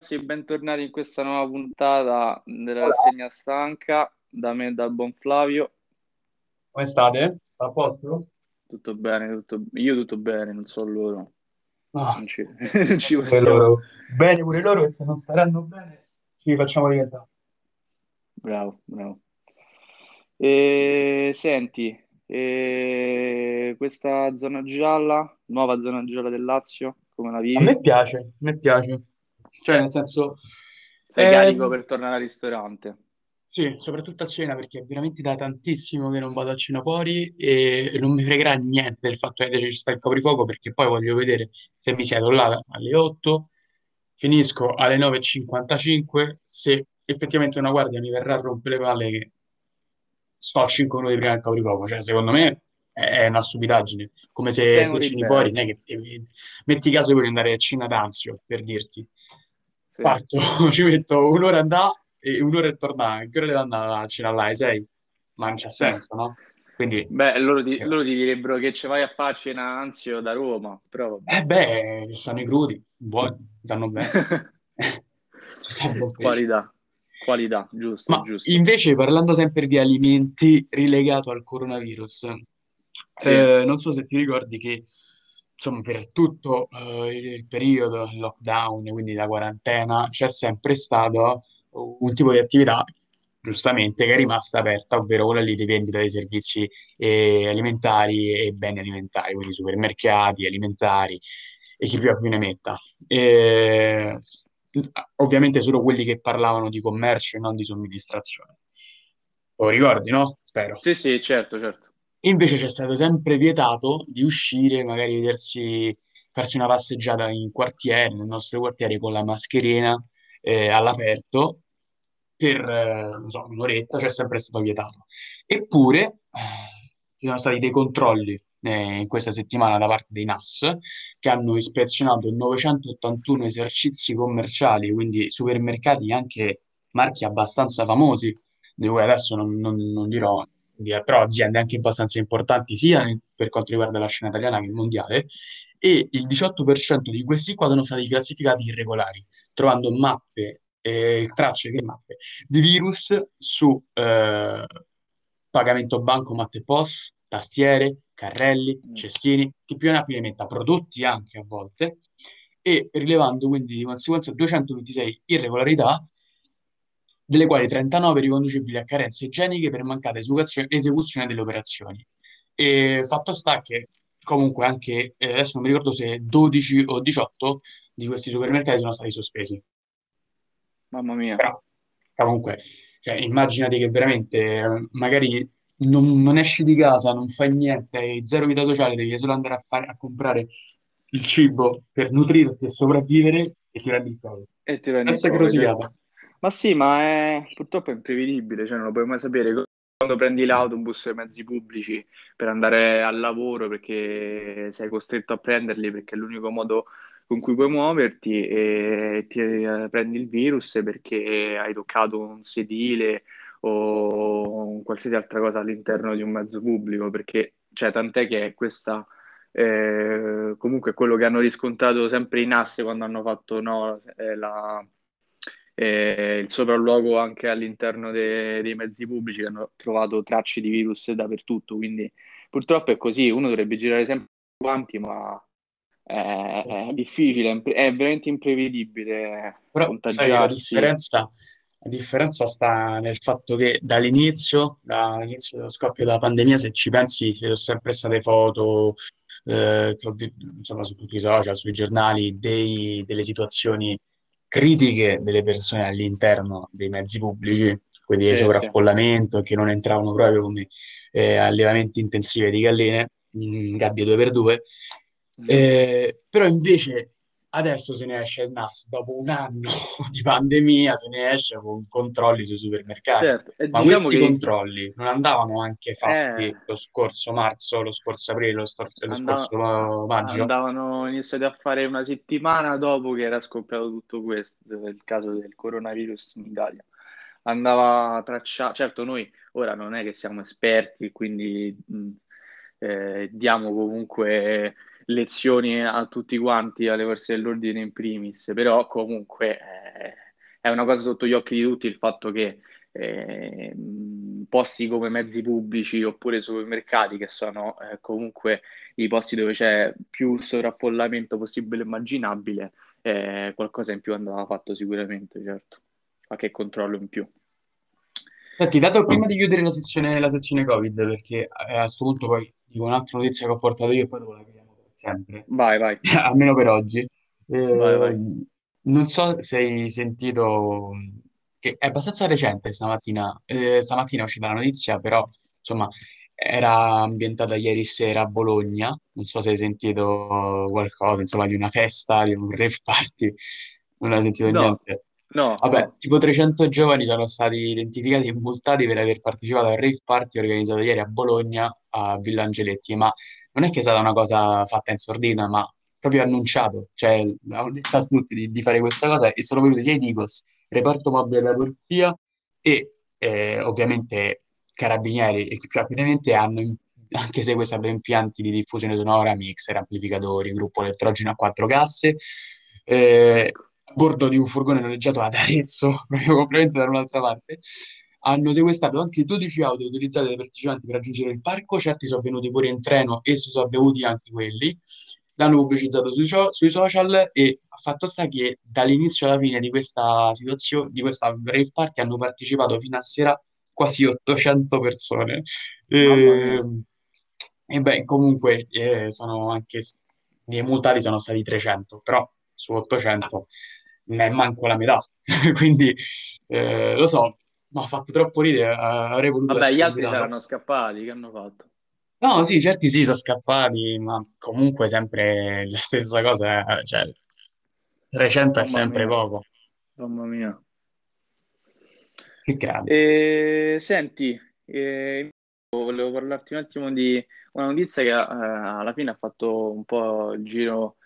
ragazzi, bentornati in questa nuova puntata della rassegna stanca. Da me e dal buon Flavio. Come state? A posto? Tutto bene, tutto... io tutto bene, non so loro. No, Non ci, non ci possiamo. loro. Bene pure loro se non staranno bene ci facciamo diventare. Bravo, bravo. E, senti, e questa zona gialla, nuova zona gialla del Lazio, come la A vivi? me piace, a me piace. Cioè, nel senso, Sei eh, carico per tornare al ristorante? sì, soprattutto a cena perché è veramente da tantissimo che non vado a cena fuori e non mi fregherà niente del fatto che ci sta il coprifuoco perché poi voglio vedere se mi siedo là alle 8, finisco alle 9.55, se effettivamente una guardia mi verrà a rompere le palle che sto a 5 minuti prima del coprifuoco, cioè secondo me è una stupidaggine, come se ceni fuori, non è che metti caso vuoi andare a cena d'anzio, per dirti, Sì. parto, ci metto un'ora a andare e un'ora a tornare, che ora devo andare a cena là, alle 6? Ma non c'ha senso, no? Quindi, Beh, loro ti, sì. loro ti direbbero che ci vai a fare cena Anzio da Roma, però. Eh beh, stanno i crudi, buoni, danno bene. Qualità, qualità, giusto, Ma giusto. invece parlando sempre di alimenti rilegato al coronavirus, Sì, eh, non so se ti ricordi che insomma per tutto eh, il periodo il lockdown, quindi la quarantena, c'è sempre stato un tipo di attività, giustamente, che è rimasta aperta, ovvero quella lì di vendita dei servizi eh, alimentari e beni alimentari, quindi supermercati, alimentari e chi più ha più ne metta. E, ovviamente solo quelli che parlavano di commercio e non di somministrazione. Lo ricordi, no? Spero. sì, sì, certo, certo. Invece c'è stato sempre vietato di uscire, magari vedersi, farsi una passeggiata in quartiere, nel nostro quartiere con la mascherina eh, all'aperto per, eh, so, un'oretta, c'è sempre stato vietato. Eppure eh, ci sono stati dei controlli eh, in questa settimana da parte dei NAS che hanno ispezionato 981 esercizi commerciali, quindi supermercati anche marchi abbastanza famosi, di cui adesso non, non- non dirò, di- però aziende anche abbastanza importanti sia per quanto riguarda la scena italiana che mondiale, e il 18% di questi qua sono stati classificati irregolari, trovando mappe, eh, tracce che mappe di virus su eh, pagamento bancomat e POS, tastiere, carrelli, Mm. cestini, chi più ne ha più ne metta, prodotti anche a volte, e rilevando quindi di conseguenza 226 irregolarità, delle quali 39 riconducibili a carenze igieniche per mancata esecuzione, delle operazioni. E fatto sta che comunque anche, eh, adesso non mi ricordo se 12 o 18 di questi supermercati sono stati sospesi. Mamma mia. Però comunque, cioè, immaginati che veramente magari non, non esci di casa, non fai niente, hai zero vita sociale, devi solo andare a, fare, a comprare il cibo per nutrirti e sopravvivere e ti rendi il. E ti prendi il Ma sì, ma è, purtroppo è imprevedibile, cioè non lo puoi mai sapere. Quando prendi l'autobus e i mezzi pubblici per andare al lavoro perché sei costretto a prenderli perché è l'unico modo con cui puoi muoverti e ti eh, prendi il virus perché hai toccato un sedile o qualsiasi altra cosa all'interno di un mezzo pubblico, perché cioè, tant'è che questa eh, comunque quello che hanno riscontrato sempre i NAS quando hanno fatto no, eh, la eh, il sopralluogo anche all'interno de- dei mezzi pubblici che hanno trovato tracce di virus dappertutto, quindi purtroppo è così, uno dovrebbe girare sempre quanti, ma è, è difficile, è, veramente imprevedibile Però sai, la contagiarsi. differenza, la differenza sta nel fatto che dall'inizio, dall'inizio dello scoppio della pandemia, se ci pensi, ci sono sempre state foto, eh, insomma, su tutti i social, sui giornali, dei- delle situazioni critiche delle persone all'interno dei mezzi pubblici, quindi di Sì, sì. sovraffollamento, che non entravano proprio come eh, allevamenti intensivi di galline, in gabbie 2x2. Mm. Eh, però invece adesso se ne esce il NAS dopo un anno di pandemia, se ne esce con controlli sui supermercati. Certo, Ma diciamo questi che controlli non andavano anche fatti eh, lo scorso marzo, lo scorso aprile, lo, stor- lo andava- scorso maggio? andavano iniziati a fare una settimana dopo che era scoppiato tutto questo, il caso del coronavirus in Italia. Andava tracciato, certo noi ora non è che siamo esperti, quindi mh, eh, diamo comunque lezioni a tutti quanti, alle forze dell'ordine in primis, però comunque eh, è una cosa sotto gli occhi di tutti il fatto che eh, posti come mezzi pubblici oppure supermercati, che sono eh, comunque i posti dove c'è più sovraffollamento possibile e immaginabile, eh, qualcosa in più andava fatto sicuramente, certo, qualche controllo in più. Senti, dato prima di chiudere la sezione, la sezione Covid, perché a questo punto poi dico un'altra notizia che ho portato io e poi dopo la chiudiamo sempre, Vai, vai, almeno per oggi. vai, vai. Eh, non so se hai sentito, che è abbastanza recente stamattina, eh, stamattina è uscita la notizia, però insomma era ambientata ieri sera a Bologna, non so se hai sentito qualcosa, insomma, di una festa, di un rave party, non hai sentito No, niente. no, Vabbè, no. tipo 300 giovani sono stati identificati e multati per aver partecipato al rave party organizzato ieri a Bologna, a Villa Angeletti, ma non è che è stata una cosa fatta in sordina, ma proprio annunciato, cioè hanno detto a tutti di, di fare questa cosa e sono venuti sia i Digos, reparto mobile della polizia e eh, ovviamente carabinieri e più rapidamente hanno, anche sequestrato impianti di diffusione sonora, mixer, amplificatori, gruppo elettrogeno a quattro casse, eh, a bordo di un furgone noleggiato ad Arezzo, proprio completamente da un'altra parte. Hanno sequestrato anche 12 auto utilizzate dai partecipanti per raggiungere il parco, certi sono venuti pure in treno e si sono bevuti anche quelli. L'hanno pubblicizzato sui, so- sui social e ha fatto sta che dall'inizio alla fine di questa situazione, di questa rave party hanno partecipato fino a sera quasi 800 persone. E, mia. e beh, comunque eh, sono anche i multati sono stati 300, però su 800 ne è manco la metà. Quindi eh, lo so, mi ha fatto troppo ridere, eh, avrei voluto Vabbè, gli altri saranno scappati, che hanno fatto? No, sì, certi sì, sono scappati, ma comunque sempre la stessa cosa, eh, cioè 300 è Mamma sempre mia, poco. mamma mia. Che grandi. E, senti, eh, volevo parlarti un attimo di una notizia che eh, alla fine ha fatto un po' il giro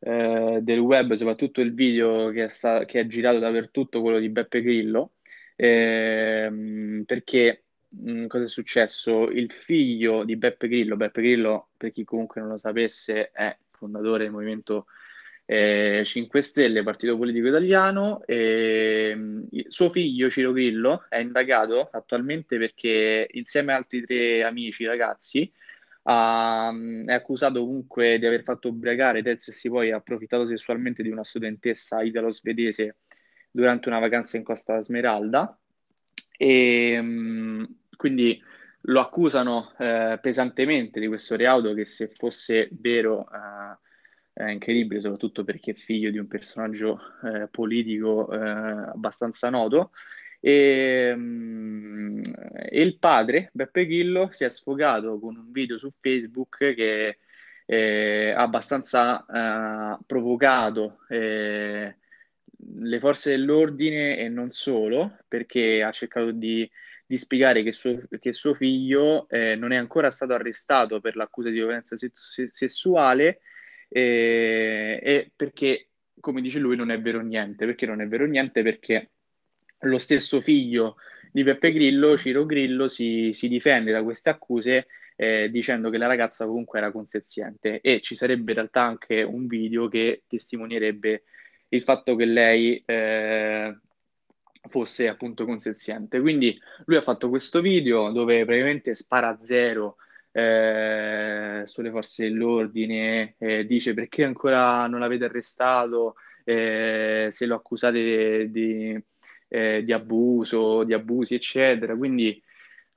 eh, del web, soprattutto il video che è, sta- che è girato dappertutto, quello di Beppe Grillo, Ehm, perché mh, cosa è successo? Il figlio di Beppe Grillo, Beppe Grillo, per chi comunque non lo sapesse, è fondatore del Movimento eh, 5 Stelle, partito politico italiano. E, mh, suo figlio Ciro Grillo è indagato attualmente perché insieme ad altri tre amici ragazzi ha- è accusato comunque di aver fatto ubriacare terzi e si poi ha approfittato sessualmente di una studentessa italo-svedese durante una vacanza in Costa Smeralda e mh, quindi lo accusano eh, pesantemente di questo reato che se fosse vero eh, è incredibile, soprattutto perché è figlio di un personaggio eh, politico eh, abbastanza noto. E, mm, e il padre, Beppe Grillo, si è sfogato con un video su Facebook che eh, ha abbastanza eh, provocato eh, le forze dell'ordine e non solo, perché ha cercato di, di spiegare che suo, che suo figlio eh, non è ancora stato arrestato per l'accusa di violenza se- se- sessuale eh, e perché, come dice lui, non è vero niente. Perché non è vero niente? Perché lo stesso figlio di Peppe Grillo, Ciro Grillo, si, si difende da queste accuse eh, dicendo che la ragazza comunque era consenziente e ci sarebbe in realtà anche un video che testimonierebbe il fatto che lei eh, fosse appunto consenziente. Quindi lui ha fatto questo video dove praticamente spara a zero eh, sulle forze dell'ordine, eh, dice perché ancora non l'avete arrestato, eh, se lo accusate di, eh, di abuso, di abusi, eccetera. Quindi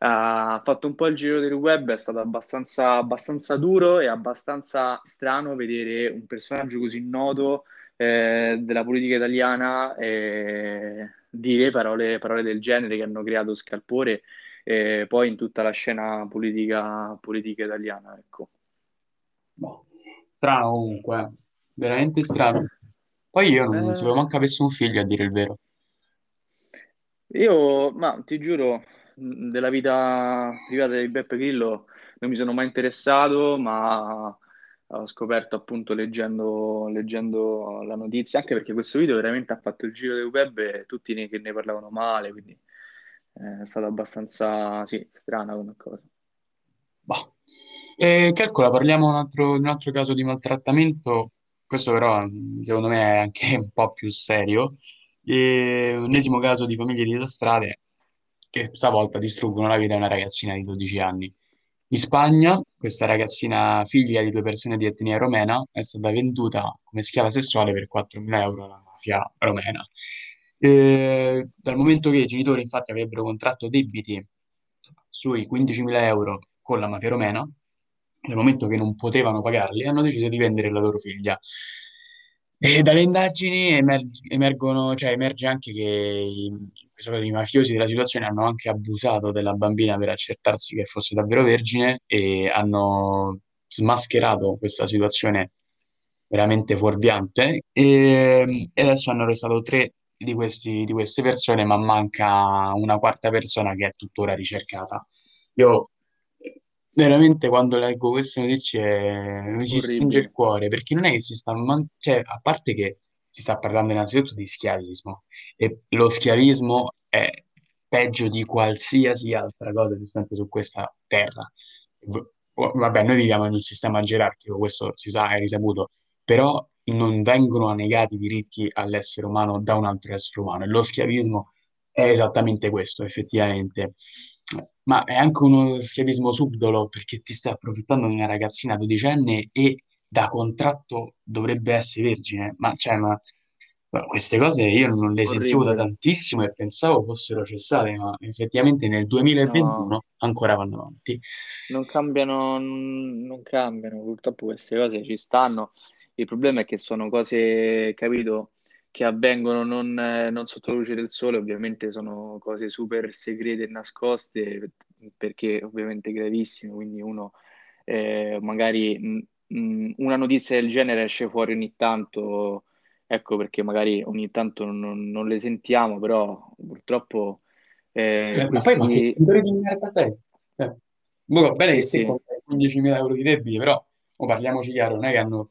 ha fatto un po' il giro del web, è stato abbastanza, abbastanza duro e abbastanza strano vedere un personaggio così noto eh, della politica italiana eh, dire parole, parole del genere che hanno creato scalpore eh, poi in tutta la scena politica, politica italiana, ecco. Boh, strano comunque, eh. veramente strano. Poi io non Eh, sapevo manco avessi un figlio, a dire il vero. io, ma ti giuro, della vita privata di Beppe Grillo non mi sono mai interessato, ma ho scoperto appunto leggendo, leggendo la notizia, anche perché questo video veramente ha fatto il giro del web e tutti ne, che ne parlavano male, quindi eh, è stata abbastanza, sì, strana come cosa. Boh. E calcola, parliamo un altro- di un altro caso di maltrattamento, questo però secondo me è anche un po' più serio. E ennesimo caso di famiglie disastrate che stavolta distruggono la vita di una ragazzina di 12 anni. In Spagna, questa ragazzina figlia di due persone di etnia romena è stata venduta come schiava sessuale per 4.000 euro alla mafia romena. E dal momento che i genitori infatti avrebbero contratto debiti sui 15.000 euro con la mafia romena, nel momento che non potevano pagarli, hanno deciso di vendere la loro figlia. E dalle indagini emer- emergono, cioè emerge anche che i, i mafiosi della situazione hanno anche abusato della bambina per accertarsi che fosse davvero vergine e hanno smascherato questa situazione veramente fuorviante e, e adesso hanno arrestato tre di questi- di queste persone, ma manca una quarta persona che è tuttora ricercata. Io veramente quando leggo queste notizie mi si stringe il cuore, perché non è che si sta, man- cioè, a parte che si sta parlando innanzitutto di schiavismo, e lo schiavismo è peggio di qualsiasi altra cosa esistente su questa terra. V- Vabbè, noi viviamo in un sistema gerarchico, questo si sa, è risaputo, però non vengono negati i diritti all'essere umano da un altro essere umano. E lo schiavismo è esattamente questo, effettivamente. Ma è anche uno schiavismo subdolo perché ti stai approfittando di una ragazzina dodicenne e da contratto dovrebbe essere vergine. Ma, cioè, ma, ma queste cose io non le sentivo da tantissimo e pensavo fossero cessate, ma effettivamente nel No. 2021 ancora vanno avanti. Non cambiano, non cambiano, purtroppo queste cose ci stanno. Il problema è che sono cose, capito, che avvengono non, non sotto la luce del sole, ovviamente sono cose super segrete e nascoste, perché ovviamente gravissime, quindi uno eh, magari mh, mh, una notizia del genere esce fuori ogni tanto, ecco perché magari ogni tanto non, non le sentiamo, però purtroppo eh, Cioè, ma poi ma che di merda sei? Cioè, boh, bene Sì, che sì. compri 15.000 euro di debiti, però oh, parliamoci chiaro, non è che hanno,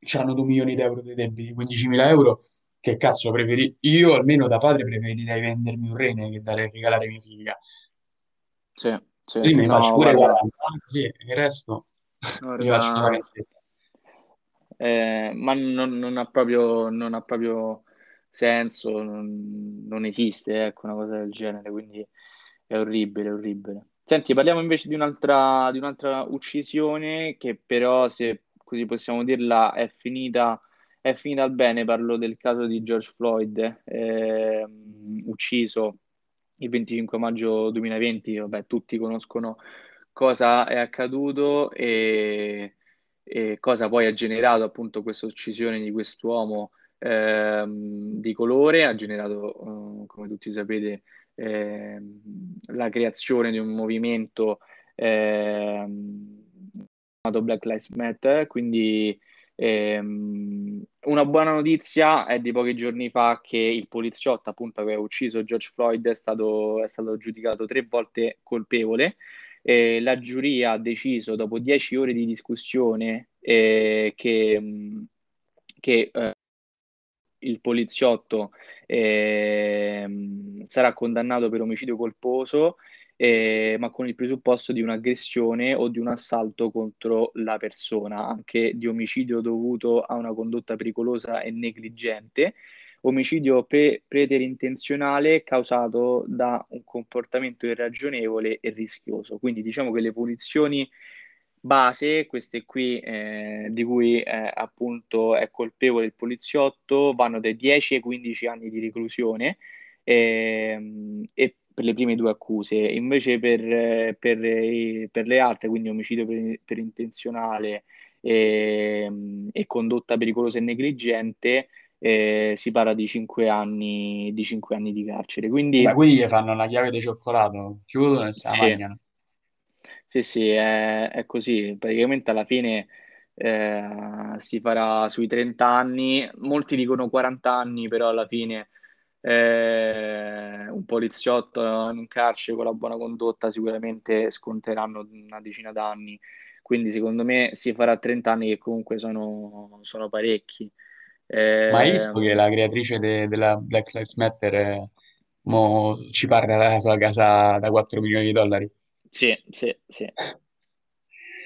c'hanno 2 milioni di euro di debiti, 15.000 euro, che cazzo preferi? Io almeno da padre preferirei vendermi un rene che dare, regalare mia figlia. Sì, sì, Così me ne faccio no, pure guarda, 40, così il resto mi faccio una eh, ma non, non ha proprio, non ha proprio senso, non, non esiste, ecco, una cosa del genere, quindi è orribile, è orribile. Senti, parliamo invece di un'altra di un'altra uccisione che però, se così possiamo dirla, è finita, è finita bene. Parlo del caso di George Floyd, ehm, ucciso il 25 maggio 2020. Vabbè, tutti conoscono cosa è accaduto e, e cosa poi ha generato appunto questa uccisione di quest'uomo ehm, di colore, ha generato, eh, come tutti sapete, ehm, la creazione di un movimento ehm, chiamato Black Lives Matter, quindi ehm, una buona notizia è di pochi giorni fa che il poliziotto appunto che ha ucciso George Floyd è stato, è stato giudicato tre volte colpevole. E la giuria ha deciso dopo dieci ore di discussione eh, che, mh, che eh, il poliziotto ehm, sarà condannato per omicidio colposo, eh, ma con il presupposto di un'aggressione o di un assalto contro la persona, anche di omicidio dovuto a una condotta pericolosa e negligente, omicidio pre- preterintenzionale causato da un comportamento irragionevole e rischioso. Quindi diciamo che le punizioni base, queste qui eh, di cui eh, appunto è colpevole il poliziotto, vanno dai 10 ai 15 anni di reclusione ehm, e per le prime due accuse. Invece per, eh, per, i- per le altre, quindi omicidio per, per intenzionale ehm, e condotta pericolosa e negligente, eh, si parla di 5 anni, di 5 anni di carcere. Quindi quelli gli fanno una chiave di cioccolato, chiudono e se la sì. mangiano. Sì, sì, è, è così. Praticamente alla fine eh, si farà sui 30 anni, molti dicono 40 anni, però alla fine eh, un poliziotto in un carcere con la buona condotta sicuramente sconteranno una decina d'anni. Quindi secondo me si farà 30 anni che comunque sono, sono parecchi. Ma hai visto che Ehm, la creatrice de- della Black Lives Matter eh, mo ci parla della sua casa da 4 milioni di dollari? sì, sì, sì.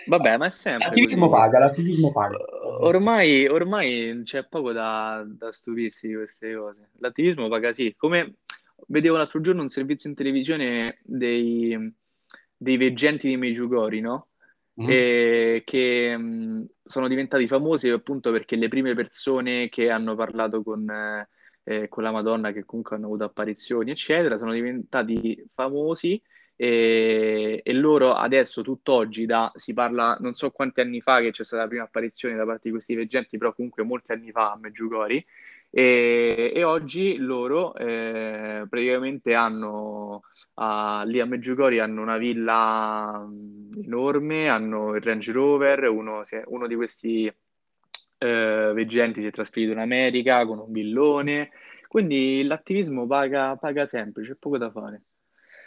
Vabbè, ma è sempre L'attivismo così. paga, l'attivismo paga. Ormai, ormai c'è poco da, da stupirsi di queste cose. L'attivismo paga sì. Come vedevo l'altro giorno un servizio in televisione dei, dei veggenti di Medjugorje, no? Mm? E che mh, sono diventati famosi appunto perché le prime persone che hanno parlato con, eh, con la Madonna, che comunque hanno avuto apparizioni, eccetera, sono diventati famosi e, e loro adesso, tutt'oggi, da, si parla non so quanti anni fa che c'è stata la prima apparizione da parte di questi veggenti, però comunque molti anni fa a Medjugorje, e, e oggi loro eh, praticamente hanno a- lì a Medjugorje hanno una villa mh, enorme, hanno il Range Rover, uno, uno di questi eh, veggenti si è trasferito in America con un villone, quindi l'attivismo paga, paga sempre, c'è poco da fare.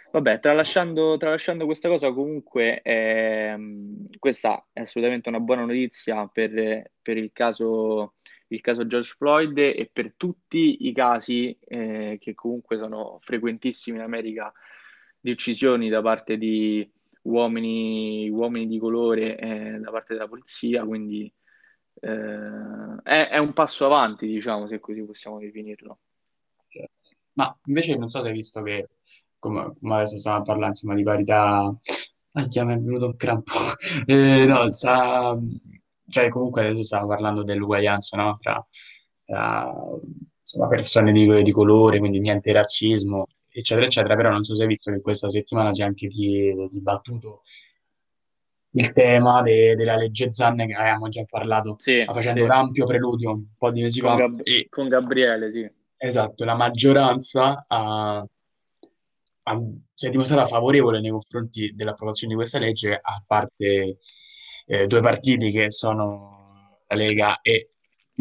Vabbè, tralasciando, tralasciando questa cosa, comunque ehm, questa è assolutamente una buona notizia per, per il caso, il caso George Floyd e per tutti i casi eh, che comunque sono frequentissimi in America di uccisioni da parte di uomini, uomini di colore eh, da parte della polizia, quindi eh, è, è un passo avanti, diciamo, se così possiamo definirlo. Certo. Ma invece non so se hai visto che, come, come adesso stiamo parlando insomma, di parità, Anche mi è venuto un crampo. Eh, no, sta, cioè comunque adesso stiamo parlando dell'uguaglianza, no? Tra, tra, insomma, persone di, di colore, quindi niente razzismo, eccetera, eccetera. Però non so se hai visto che questa settimana si è anche di- dibattuto il tema de- della legge Zan, che avevamo già parlato, Sì, facendo un sì, ampio preludio un po' di mesi con, fa. Gab- E con Gabriele, sì. esatto, la maggioranza ha ha- si è dimostrata favorevole nei confronti dell'approvazione di questa legge, a parte eh, due partiti che sono la Lega e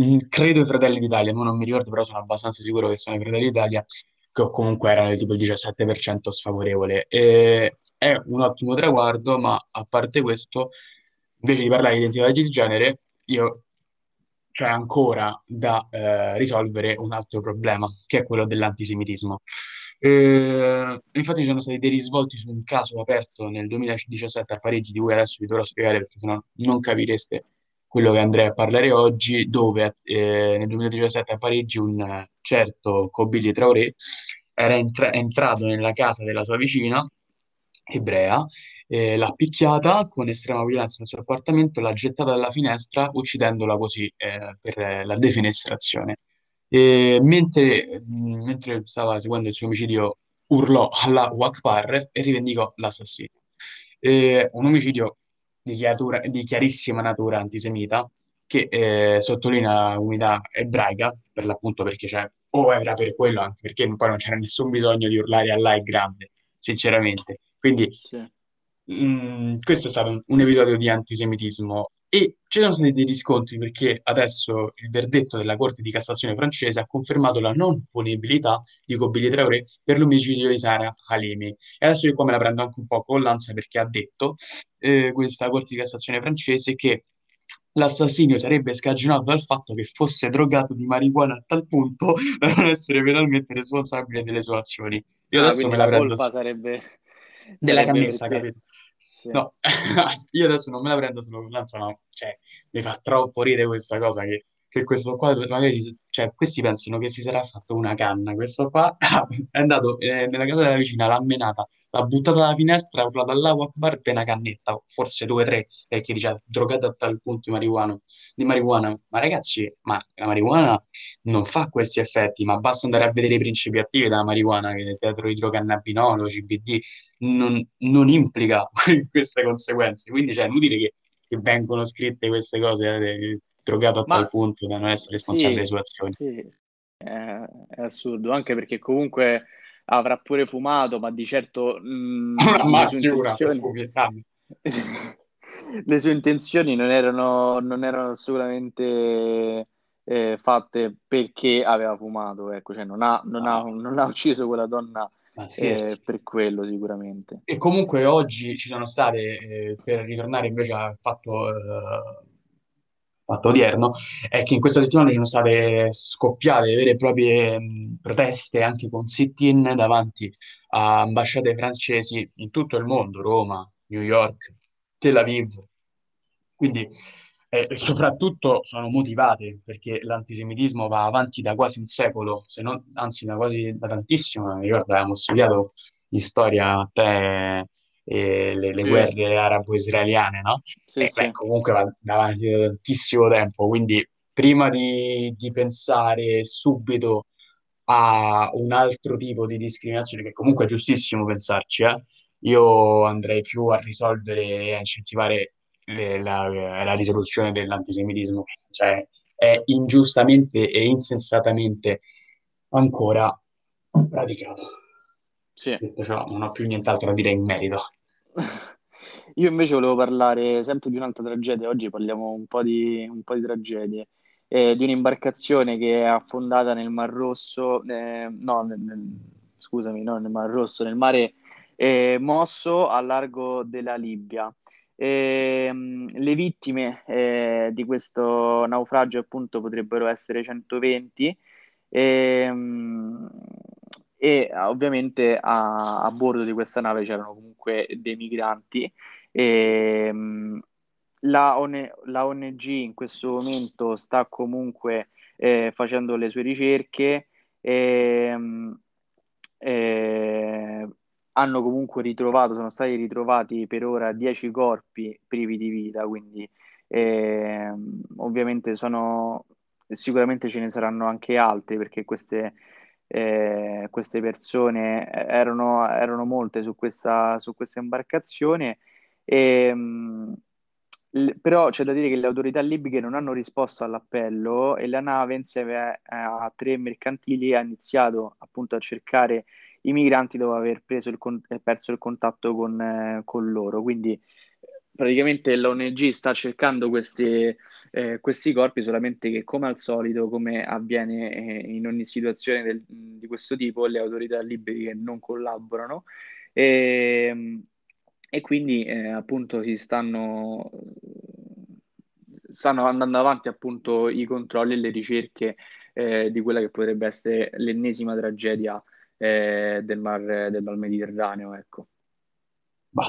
mm, credo i Fratelli d'Italia, non mi ricordo, però sono abbastanza sicuro che sono i Fratelli d'Italia, che comunque erano tipo il 17% sfavorevole. E è un ottimo traguardo, ma a parte questo, invece di parlare di identità di genere, io c'è ancora da eh, risolvere un altro problema, che è quello dell'antisemitismo. Eh, infatti ci sono stati dei risvolti su un caso aperto nel 2017 a Parigi, di cui adesso vi dovrò spiegare perché sennò non capireste quello che andrei a parlare oggi, dove eh, nel 2017 a Parigi un certo Kobili Traoré era entra- entrato nella casa della sua vicina ebrea, eh, l'ha picchiata con estrema violenza nel suo appartamento, l'ha gettata dalla finestra, uccidendola così eh, per la defenestrazione. E mentre, mh, mentre stava seguendo il suo omicidio, urlò Allahu Akbar e rivendicò l'assassino. Eh, un omicidio di, chiatura- di chiarissima natura antisemita che eh, sottolinea l'unità ebraica, per l'appunto perché c'è, o era per quello, anche perché poi non c'era nessun bisogno di urlare Allah è grande, sinceramente. Quindi Sì. Mm, questo è stato un, un episodio di antisemitismo e ci sono stati dei riscontri perché adesso il verdetto della Corte di Cassazione francese ha confermato la non punibilità di Kobili Traoré per l'omicidio di Sara Halimi. E adesso io qua me la prendo anche un po' con l'ansia perché ha detto eh, questa Corte di Cassazione francese che l'assassinio sarebbe scagionato dal fatto che fosse drogato di marijuana a tal punto da non essere penalmente responsabile delle sue azioni. Io Ah, adesso me la la prendo colpa sarebbe, della perché... capito? Sì. No, io adesso non me la prendo solo con l'ansia, no, cioè, mi fa troppo ridere questa cosa che, che questo qua, magari, cioè, questi pensano che si sarà fatto una canna, questo qua è andato eh, nella casa della vicina, l'ha menata, l'ha buttata dalla finestra, ha urlato all'acqua Akbar per una cannetta, forse due o tre, perché dice drogata a tal punto di marijuana, di marijuana. Ma ragazzi, ma la marijuana non fa questi effetti, ma basta andare a vedere i principi attivi della marijuana, che è tetroidrocannabinolo, CBD, non, non implica queste conseguenze. Quindi cioè, è inutile che, che vengono scritte queste cose, eh, drogato a tal Ma punto da non essere responsabile delle sì, sue azioni. sì, è, è assurdo, anche perché comunque avrà pure fumato, ma di certo mh, Ma le sue le sue intenzioni non erano, non erano assolutamente eh, fatte perché aveva fumato, ecco, cioè non ha, non ha- No, non ha ucciso quella donna ma eh, scherzi. per quello sicuramente. E comunque oggi ci sono state, eh, per ritornare invece al fatto, eh, fatto odierno, è che in questa settimana ci sono state scoppiate vere e proprie mh, proteste anche con sit-in davanti a ambasciate francesi in tutto il mondo, Roma, New York, Tel Aviv. Quindi, eh, soprattutto sono motivate perché l'antisemitismo va avanti da quasi un secolo, se non, anzi da quasi da tantissimo. Mi ricordo, avevamo studiato in storia a te e le, le Sì, guerre arabo-israeliane, no? sì, E beh, sì, comunque va davanti da tantissimo tempo, quindi prima di, di pensare subito a un altro tipo di discriminazione, che comunque è giustissimo pensarci, eh, io andrei più a risolvere e a incentivare le- la, la risoluzione dell'antisemitismo, cioè è ingiustamente e insensatamente ancora praticato. sì. Ciò, non ho più nient'altro da dire in merito. Io invece volevo parlare sempre di un'altra tragedia. Oggi parliamo un po' di, un po' di tragedie. Eh, di un'imbarcazione che è affondata nel Mar Rosso, eh, no, nel- nel- scusami, non nel Mar Rosso, nel mare eh, mosso a largo della Libia. Ehm, le vittime eh, di questo naufragio appunto potrebbero essere 120 Ehm, E, ovviamente a, a bordo di questa nave c'erano comunque dei migranti. Ehm, la, ON la ONG in questo momento sta comunque eh, facendo le sue ricerche. ehm, eh, hanno comunque ritrovato, sono stati ritrovati per ora 10 corpi privi di vita, quindi ehm, ovviamente sono, sicuramente ce ne saranno anche altri perché queste, eh, queste persone erano, erano molte su questa, su questa imbarcazione. E, mh, l- però c'è da dire che le autorità libiche non hanno risposto all'appello e la nave, insieme a, a tre mercantili, ha iniziato appunto a cercare i migranti dopo aver il con- eh, perso il contatto con, eh, con loro. Quindi eh, praticamente l'ONG sta cercando questi, eh, questi corpi, solamente che come al solito, come avviene eh, in ogni situazione del- di questo tipo, le autorità libiche non collaborano. E, e quindi eh, appunto si stanno, stanno andando avanti appunto i controlli e le ricerche eh, di quella che potrebbe essere l'ennesima tragedia eh, del mar, del mar Mediterraneo, ecco. Ma,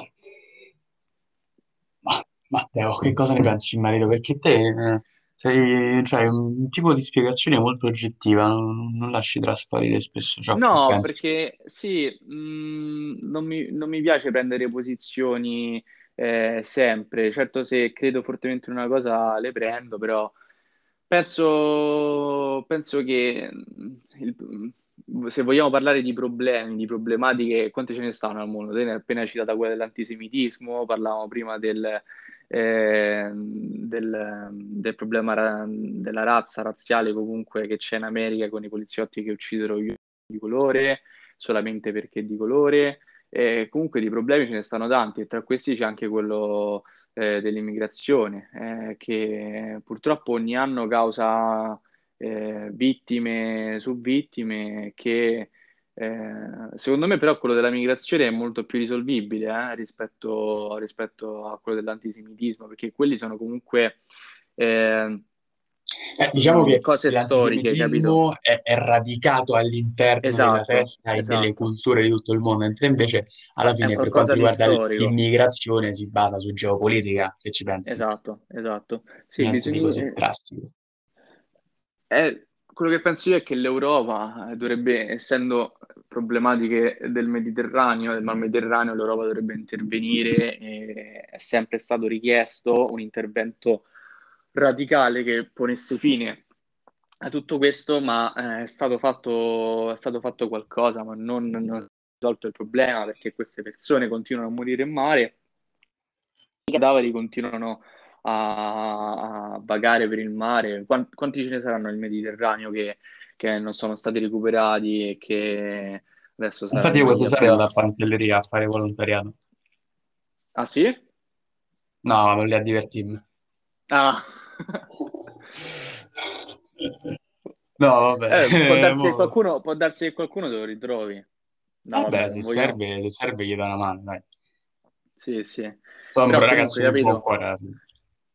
ma Matteo, che cosa ne pensi in merito? Perché te eh, sei, cioè, un tipo di spiegazione molto oggettiva, non, non lasci trasparire spesso ciò che No, pensi. perché sì, mh, non mi, non mi piace prendere posizioni eh, sempre. Certo, se credo fortemente in una cosa le prendo, però penso, penso che il- se vogliamo parlare di problemi, di problematiche, quante ce ne stanno al mondo? Te ne hai appena citata quella dell'antisemitismo, parlavamo prima del, eh, del, del problema ra- della razza razziale comunque che c'è in America con i poliziotti che uccidono gli di colore, solamente perché di colore. E comunque di problemi ce ne stanno tanti, e tra questi c'è anche quello eh, dell'immigrazione, eh, che purtroppo ogni anno causa eh, vittime su vittime, che eh, secondo me però quello della migrazione è molto più risolvibile eh, rispetto, rispetto a quello dell'antisemitismo, perché quelli sono comunque eh, Eh, diciamo che cose storiche, capito? è, è radicato all'interno della Esatto, testa e delle esatto. culture di tutto il mondo, mentre invece alla fine per quanto riguarda l'immigrazione si basa su geopolitica, se ci pensi, Esatto, esatto. Sì, bisogna... così drastico. Eh, quello che penso io è che l'Europa eh, dovrebbe, essendo problematiche del Mediterraneo, del Mar Mediterraneo, l'Europa dovrebbe intervenire. è sempre stato richiesto un intervento radicale che ponesse fine a tutto questo, ma eh, è stato fatto, è stato fatto qualcosa, ma non, non ha risolto il problema perché queste persone continuano a morire in mare i cadaveri continuano a, a vagare per il mare. Quan- Quanti, ce ne saranno nel Mediterraneo che, che non sono stati recuperati e che adesso Infatti io saranno lì a quest'estate vado a briglia? Pantelleria a fare volontariato. Ah sì? No, vado lì a divertirmi. Ah. No, Eh, può vabbè, darsi qualcuno, può darsi che qualcuno te lo ritrovi. No, vabbè, vabbè, se non vogliamo. serve, se serve gli do una mano, dai. Sì, sì. Sono un Però ragazzo comunque, di buon capito? cuore alla fine.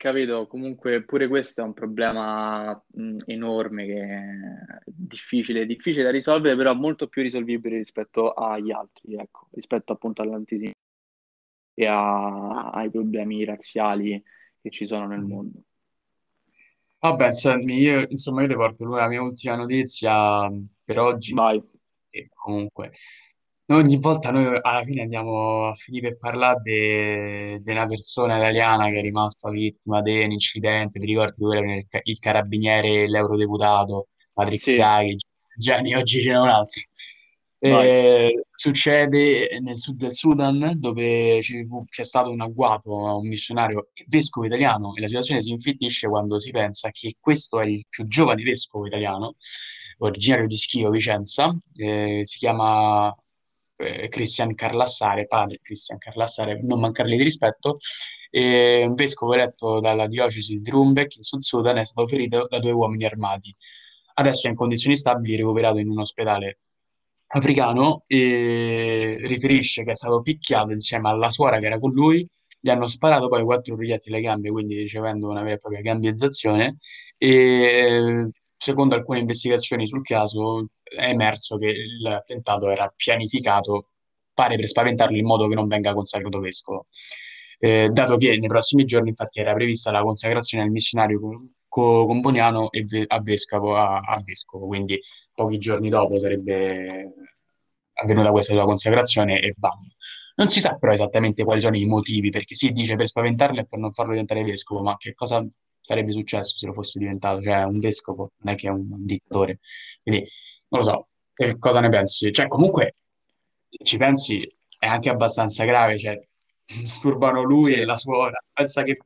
Capito, comunque pure questo è un problema mh, enorme che è difficile, difficile da risolvere, però molto più risolvibile rispetto agli altri, ecco, rispetto appunto all'antisemitismo e a- ai problemi razziali che ci sono nel mondo. Vabbè, senti, io, insomma, io ti porto la mia ultima notizia per oggi. Vai. E comunque, ogni volta noi alla fine andiamo a finire per parlare di una persona italiana che è rimasta vittima di un incidente. Ti ricordi dove era il, il carabiniere, l'eurodeputato, Patrick Sì, Gianni, oggi ce n'è un altro. Eh, succede nel sud del Sudan dove fu- c'è stato un agguato a un missionario vescovo italiano e la situazione si infittisce quando si pensa che questo è il più giovane vescovo italiano, originario di Schio, Vicenza, eh, si chiama eh, Cristian Carlassare, padre Cristian Carlassare, non mancargli di rispetto, e un vescovo eletto dalla diocesi di Rumbek in Sud Sudan è stato ferito da due uomini armati. Adesso è in condizioni stabili, ricoverato in un ospedale africano e riferisce che è stato picchiato insieme alla suora che era con lui, gli hanno sparato poi quattro proiettili alle gambe, quindi ricevendo una vera e propria gambizzazione e secondo alcune investigazioni sul caso è emerso che l'attentato era pianificato, pare per spaventarlo in modo che non venga consacrato vescovo. Eh, dato che nei prossimi giorni infatti era prevista la consacrazione del missionario co- co- comboniano ve- a vescovo, a, a vescovo, quindi pochi giorni dopo sarebbe avvenuta questa sua consacrazione e bam. Non si sa però esattamente quali sono i motivi, perché si dice per spaventarlo e per non farlo diventare vescovo, ma che cosa sarebbe successo se lo fosse diventato? Cioè, un vescovo non è che è un dittatore. Quindi, non lo so, che cosa ne pensi? Cioè, comunque, se ci pensi, è anche abbastanza grave, cioè, disturbano lui e Sì, la suora. Pensa che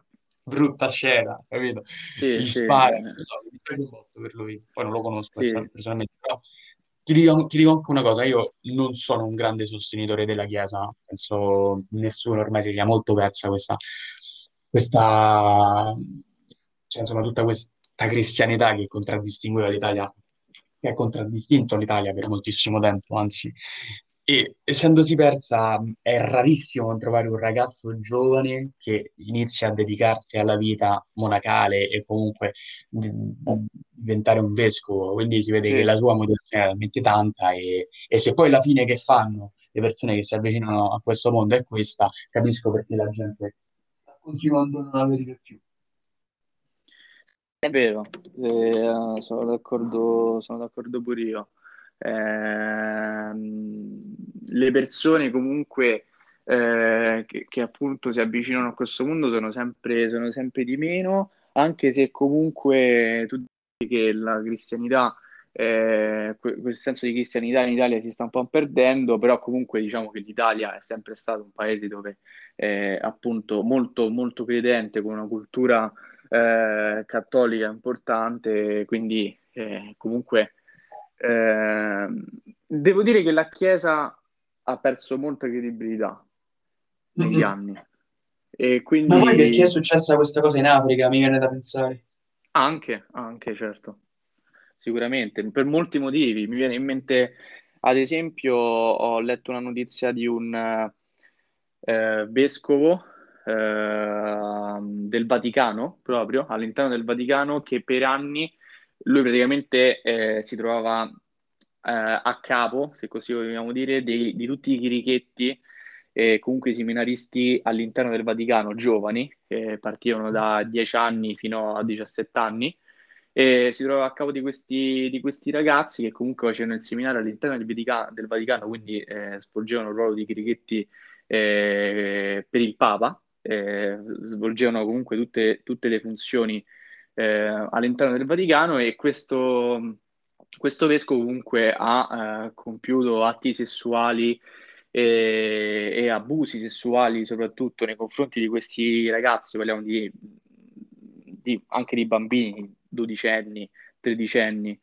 brutta scena, capito? sì, Gli sì, spara, non so, mi un botto per lui. Poi non lo conosco sì, personalmente, però ti dico, ti dico anche una cosa, io non sono un grande sostenitore della Chiesa, penso nessuno ormai si sia molto persa questa, questa, cioè, insomma, tutta questa cristianità che contraddistingueva l'Italia, che ha contraddistinto l'Italia per moltissimo tempo, anzi, e essendosi persa è rarissimo trovare un ragazzo giovane che inizia a dedicarsi alla vita monacale e comunque di- diventare un vescovo, quindi si vede che sì. la sua motivazione è veramente tanta e, e se poi la fine che fanno le persone che si avvicinano a questo mondo è questa, capisco perché la gente sta continuando a non avere più. È vero, eh, sono d'accordo, sono d'accordo pure io. Ehm, le persone comunque eh, che, che appunto si avvicinano a questo mondo sono sempre, sono sempre di meno, anche se comunque tu dici che la cristianità, eh, que- quel senso di cristianità in Italia si sta un po' perdendo, però comunque diciamo che l'Italia è sempre stato un paese dove appunto molto, molto credente, con una cultura eh, cattolica importante, quindi eh, comunque eh, devo dire che la Chiesa ha perso molta credibilità negli Mm-mm. anni e Ma poi perché è quindi successa questa cosa in Africa? Mi viene da pensare. anche, anche certo, sicuramente, per molti motivi. Mi viene in mente, ad esempio, ho letto una notizia di un eh, vescovo eh, del Vaticano, proprio all'interno del Vaticano, che per anni lui praticamente eh, si trovava eh, a capo, se così vogliamo dire, dei- di tutti i chirichetti e comunque i seminaristi all'interno del Vaticano, giovani, che partivano da 10 anni fino a 17 anni, e si trovava a capo di questi, di questi ragazzi che comunque facevano il seminario all'interno del Vatica- del Vaticano, quindi eh, svolgevano il ruolo di chirichetti eh, per il Papa, eh, svolgevano comunque tutte, tutte le funzioni eh, all'interno del Vaticano e questo, questo vescovo comunque ha eh, compiuto atti sessuali e, e abusi sessuali soprattutto nei confronti di questi ragazzi, parliamo di, di- anche di bambini, dodicenni, tredicenni.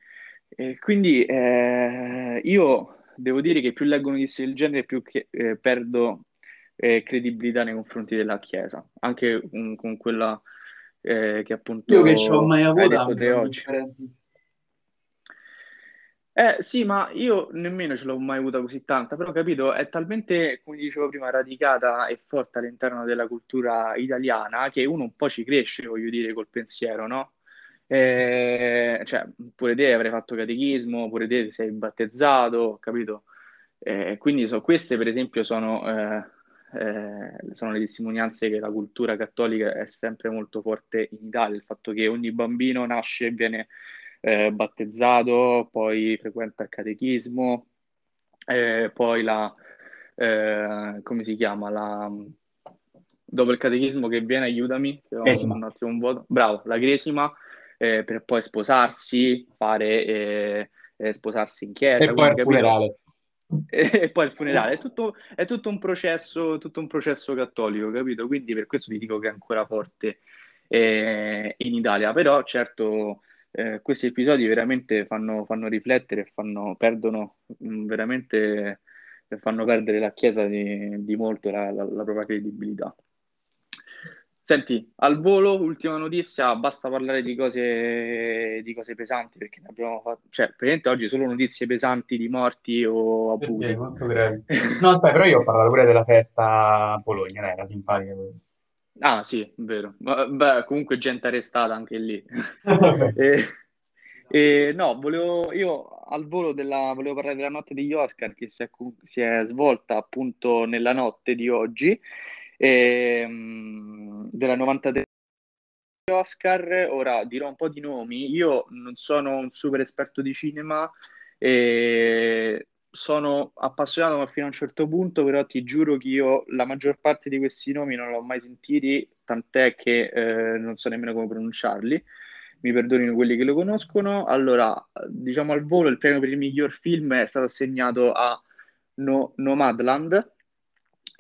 E quindi eh, io devo dire che più leggo notizie del genere, più che, eh, perdo eh, credibilità nei confronti della Chiesa, anche mm, con quella eh, che Io che ci ho appunto mai avuto te oggi. Eh sì, ma io nemmeno ce l'ho mai avuta così tanta, però capito, è talmente, come dicevo prima, radicata e forte all'interno della cultura italiana che uno un po' ci cresce, voglio dire, col pensiero, no? Eh, cioè, pure te avrai fatto catechismo, pure te sei battezzato, capito? Eh, quindi so, queste per esempio sono, eh, eh, sono le testimonianze che la cultura cattolica è sempre molto forte in Italia, il fatto che ogni bambino nasce e viene eh, battezzato, poi frequenta il catechismo, eh, poi la, eh, come si chiama, la, dopo il catechismo che viene, aiutami, un, attimo un vuoto, bravo, la cresima, eh, per poi sposarsi, fare, eh, eh, sposarsi in chiesa. E poi il funerale. E, poi il funerale, è tutto, è tutto, un processo, tutto un processo cattolico, capito? Quindi per questo ti dico che è ancora forte in Italia, però certo eh, questi episodi veramente fanno, fanno riflettere, fanno, perdono mh, mm, veramente, fanno perdere la Chiesa di, di molto la, la, la, propria credibilità. Senti, al volo, ultima notizia, basta parlare di cose, di cose pesanti perché ne abbiamo fatto, cioè, praticamente oggi solo notizie pesanti di morti o abusi. Sì, molto grevi. No, aspetta, però io ho parlato pure della festa a Bologna, era simpatica. Ah, sì, vero. Beh, comunque gente arrestata anche lì. e, e, no, volevo, io al volo della, volevo parlare della notte degli Oscar che si è, si è svolta appunto nella notte di oggi, e, um, della 93 Oscar. Ora dirò un po' di nomi. Io non sono un super esperto di cinema e sono appassionato fino a un certo punto, però ti giuro che io la maggior parte di questi nomi non l'ho mai sentiti, tant'è che eh, non so nemmeno come pronunciarli. Mi perdonino quelli che lo conoscono. Allora, diciamo al volo, il premio per il miglior film è stato assegnato a no- Nomadland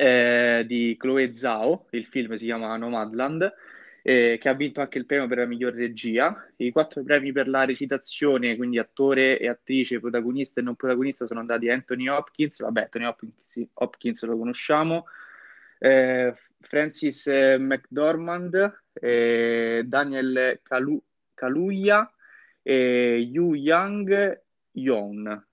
eh, di Chloe Zhao. Il film si chiama Nomadland eh, che ha vinto anche il premio per la miglior regia. I quattro premi per la recitazione, quindi attore e attrice, protagonista e non protagonista, sono andati a Anthony Hopkins. Vabbè, Anthony Hopkins, Hopkins lo conosciamo. Eh, Francis McDormand, eh, Daniel Kalu- Kaluuya e Yu Yang Yon.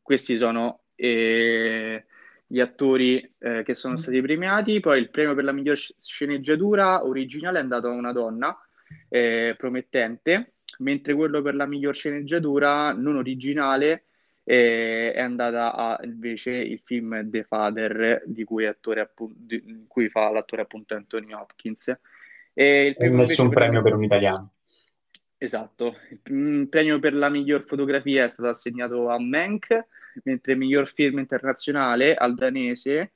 Questi sono eh, gli attori eh, che sono stati premiati. Poi il premio per la miglior sceneggiatura originale è andato a una donna eh, promettente, mentre quello per la miglior sceneggiatura non originale eh, è andata a invece il film The Father, di cui, appunto, di cui fa l'attore appunto Anthony Hopkins. E il premio nessun premio per un italiano. Esatto, il premio per la miglior fotografia è stato assegnato a Mank mentre miglior film internazionale al danese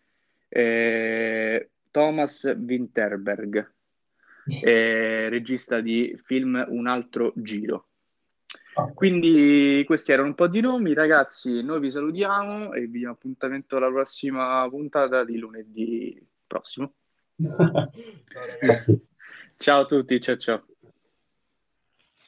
eh, Thomas Winterberg, eh, regista di film Un altro giro. Quindi questi erano un po' di nomi, ragazzi. Noi vi salutiamo e vi diamo appuntamento alla prossima puntata di lunedì prossimo. ciao a tutti, ciao ciao.